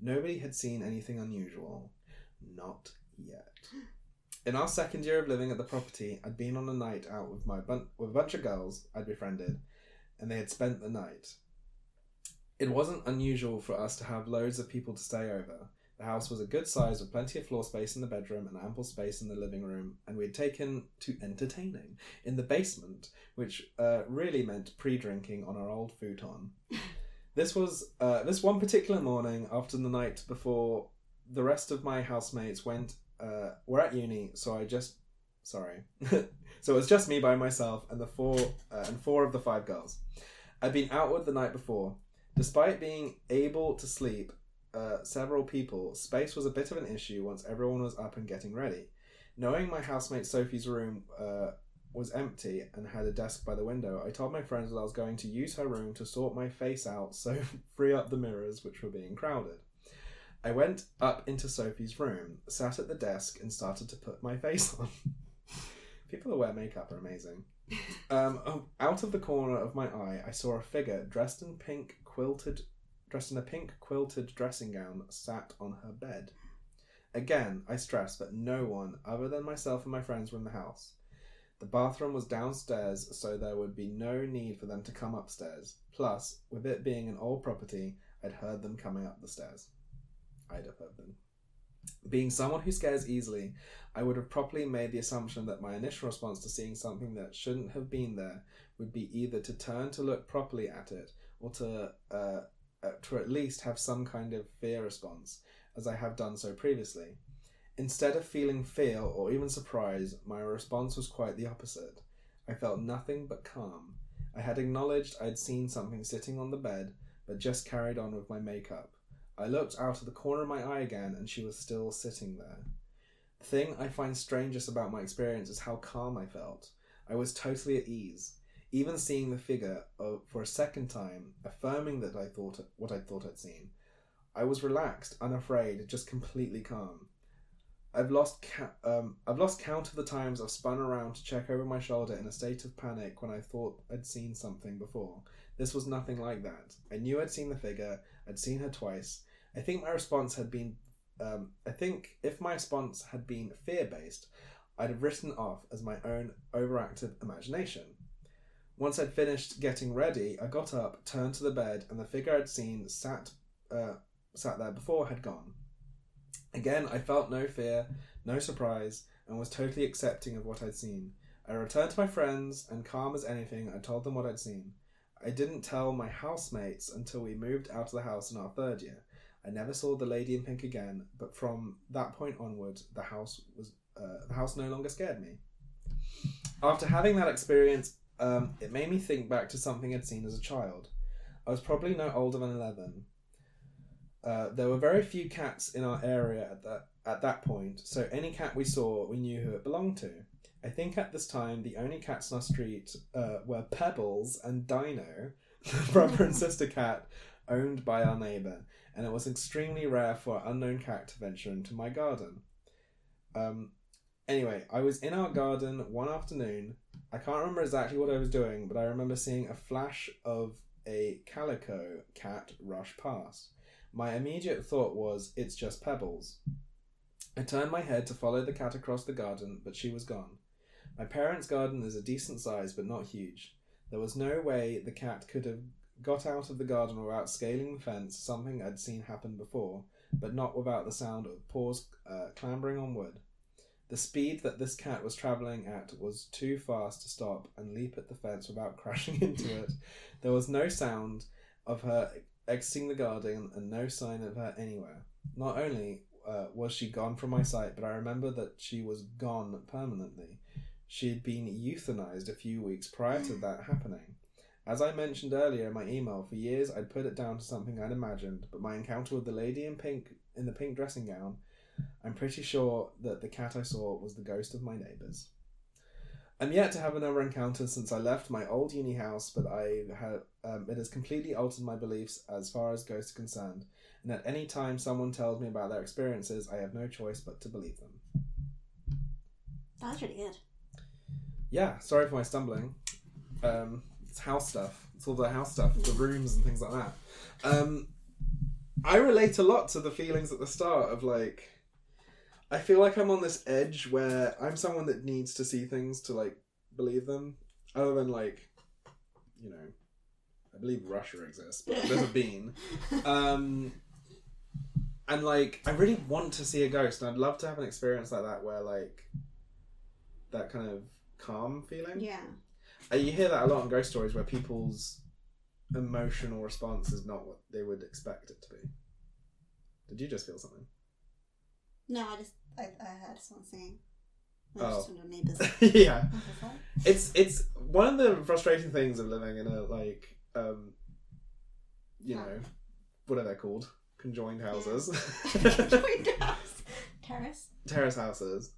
Nobody had seen anything unusual. Not yet. In our second year of living at the property, I'd been on a night out with my bun- with a bunch of girls I'd befriended, and they had spent the night. It wasn't unusual for us to have loads of people to stay over. The house was a good size with plenty of floor space in the bedroom and ample space in the living room, and we had taken to entertaining in the basement, which uh, really meant pre-drinking on our old futon. [LAUGHS] this was uh, this one particular morning after the night before the rest of my housemates went uh, were at uni, so I just sorry, [LAUGHS] so it was just me by myself and the four uh, and four of the five girls. I'd been outward the night before. Despite being able to sleep, uh, several people, space was a bit of an issue once everyone was up and getting ready. Knowing my housemate Sophie's room uh, was empty and had a desk by the window, I told my friends that I was going to use her room to sort my face out, [LAUGHS] so free up the mirrors which were being crowded. I went up into Sophie's room, sat at the desk, and started to put my face [LAUGHS] on. People who wear makeup are amazing. Um, oh, out of the corner of my eye, I saw a figure dressed in pink quilted, dressed in a pink quilted dressing gown, sat on her bed. Again, I stress that no one other than myself and my friends were in the house. The bathroom was downstairs, so there would be no need for them to come upstairs. Plus, with it being an old property, I'd heard them coming up the stairs. I'd have heard them. Being someone who scares easily, I would have properly made the assumption that my initial response to seeing something that shouldn't have been there would be either to turn to look properly at it or to uh, uh, to at least have some kind of fear response, as I have done so previously. Instead of feeling fear or even surprise, my response was quite the opposite. I felt nothing but calm. I had acknowledged I'd seen something sitting on the bed, but just carried on with my makeup. I looked out of the corner of my eye again, and she was still sitting there. The thing I find strangest about my experience is how calm I felt. I was totally at ease. even seeing the figure of, for a second time, affirming that I thought what I thought I'd seen. I was relaxed, unafraid, just completely calm. I've lost ca- um, I've lost count of the times I've spun around to check over my shoulder in a state of panic when I thought I'd seen something before. This was nothing like that. I knew I'd seen the figure. I'd seen her twice. I think my response had been. Um, I think if my response had been fear based, I'd have written off as my own overactive imagination. Once I'd finished getting ready, I got up, turned to the bed, and the figure I'd seen sat uh, sat there before had gone. Again, I felt no fear, no surprise, and was totally accepting of what I'd seen. I returned to my friends, and calm as anything, I told them what I'd seen. I didn't tell my housemates until we moved out of the house in our third year. I never saw the lady in pink again, but from that point onward, the house was uh, the house no longer scared me. After having that experience, um, it made me think back to something I'd seen as a child. I was probably no older than eleven. Uh, there were very few cats in our area at that at that point, so any cat we saw, we knew who it belonged to. I think at this time the only cats in our street uh, were Pebbles and Dino, [LAUGHS] the brother and sister cat owned by our neighbour, and it was extremely rare for an unknown cat to venture into my garden. Um, anyway, I was in our garden one afternoon. I can't remember exactly what I was doing, but I remember seeing a flash of a calico cat rush past. My immediate thought was, it's just Pebbles. I turned my head to follow the cat across the garden, but she was gone. My parents' garden is a decent size, but not huge. There was no way the cat could have got out of the garden without scaling the fence, something I'd seen happen before, but not without the sound of paws uh, clambering on wood. The speed that this cat was travelling at was too fast to stop and leap at the fence without [LAUGHS] crashing into it. There was no sound of her exiting the garden and no sign of her anywhere. Not only uh, was she gone from my sight, but I remember that she was gone permanently. She had been euthanized a few weeks prior to that happening. As I mentioned earlier in my email, for years I'd put it down to something I'd imagined, but my encounter with the lady in pink in the pink dressing gown, I'm pretty sure that the cat I saw was the ghost of my neighbours. I'm yet to have another encounter since I left my old uni house, but I have um, it has completely altered my beliefs as far as ghosts are concerned. And at any time someone tells me about their experiences, I have no choice but to believe them. That's really good. Yeah, sorry for my stumbling. Um, it's house stuff. It's all the house stuff, the rooms and things like that. Um, I relate a lot to the feelings at the start of like, I feel like I'm on this edge where I'm someone that needs to see things to like believe them, other than like, you know, I believe Russia exists, but I've never been. Um, and like, I really want to see a ghost, and I'd love to have an experience like that where like, that kind of calm feeling. Yeah. Uh, you hear that a lot in ghost stories where people's emotional response is not what they would expect it to be. Did you just feel something? No, I just I, I heard someone singing. Oh. just one of your neighbours. [LAUGHS] yeah, What was that? it's it's one of the frustrating things of living in a like um, you know, what are they called? Conjoined houses, [LAUGHS] Joined [LAUGHS] house. Terrace. terrace houses.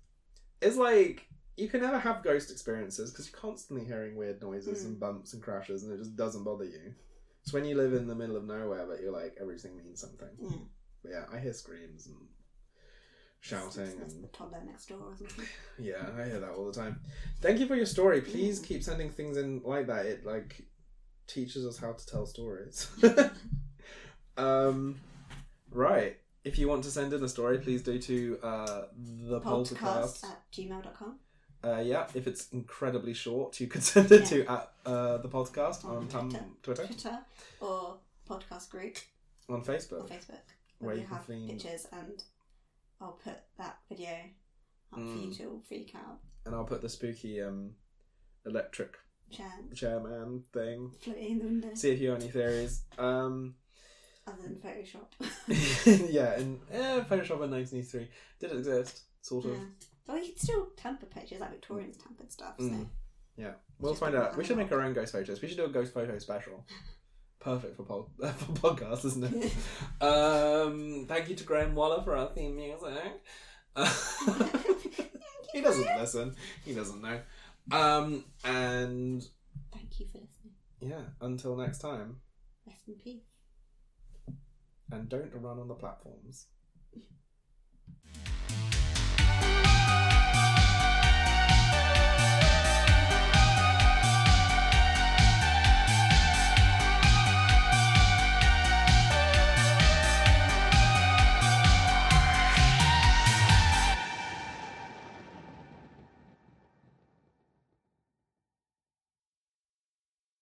It's like you can never have ghost experiences because you're constantly hearing weird noises Mm. and bumps and crashes, and it just doesn't bother you. It's when you live in the middle of nowhere that you're like everything means something. Yeah. But yeah, I hear screams and shouting and the toddler next door, isn't [LAUGHS] yeah, I hear that all the time. Thank you for your story. Please keep sending things in like that. It like teaches us how to tell stories. [LAUGHS] um, right. If you want to send in a story, please do to uh, the Poltercast Poltercast. at gmail.com. Uh, yeah, if it's incredibly short, you could [LAUGHS] send it to at uh, the Poltercast On on Twitter. Twitter, Twitter or Poltercast group on on Facebook. Facebook Where where you can have find- pictures and I'll put that video up for you Mm. to freak out. And I'll put the spooky um, electric Chair. chairman thing. floating in the window See if you have any theories. Um, other than Photoshop. [LAUGHS] [LAUGHS] yeah, and eh, Photoshop in 1983 did exist, sort of. yeah. Well, you can still tamper pictures like Victorians tampered stuff. So Mm. Yeah, we'll Just find out. We should make our own ghost photos. We should do a ghost photo special. [LAUGHS] Perfect for pod- [LAUGHS] for podcasts, isn't it? um, thank you to Graham Waller for our theme music. [LAUGHS] he doesn't listen. He doesn't know. Um, and Thank Thank you for listening. Yeah. Until next time, Rest in peace. and don't run on the platforms.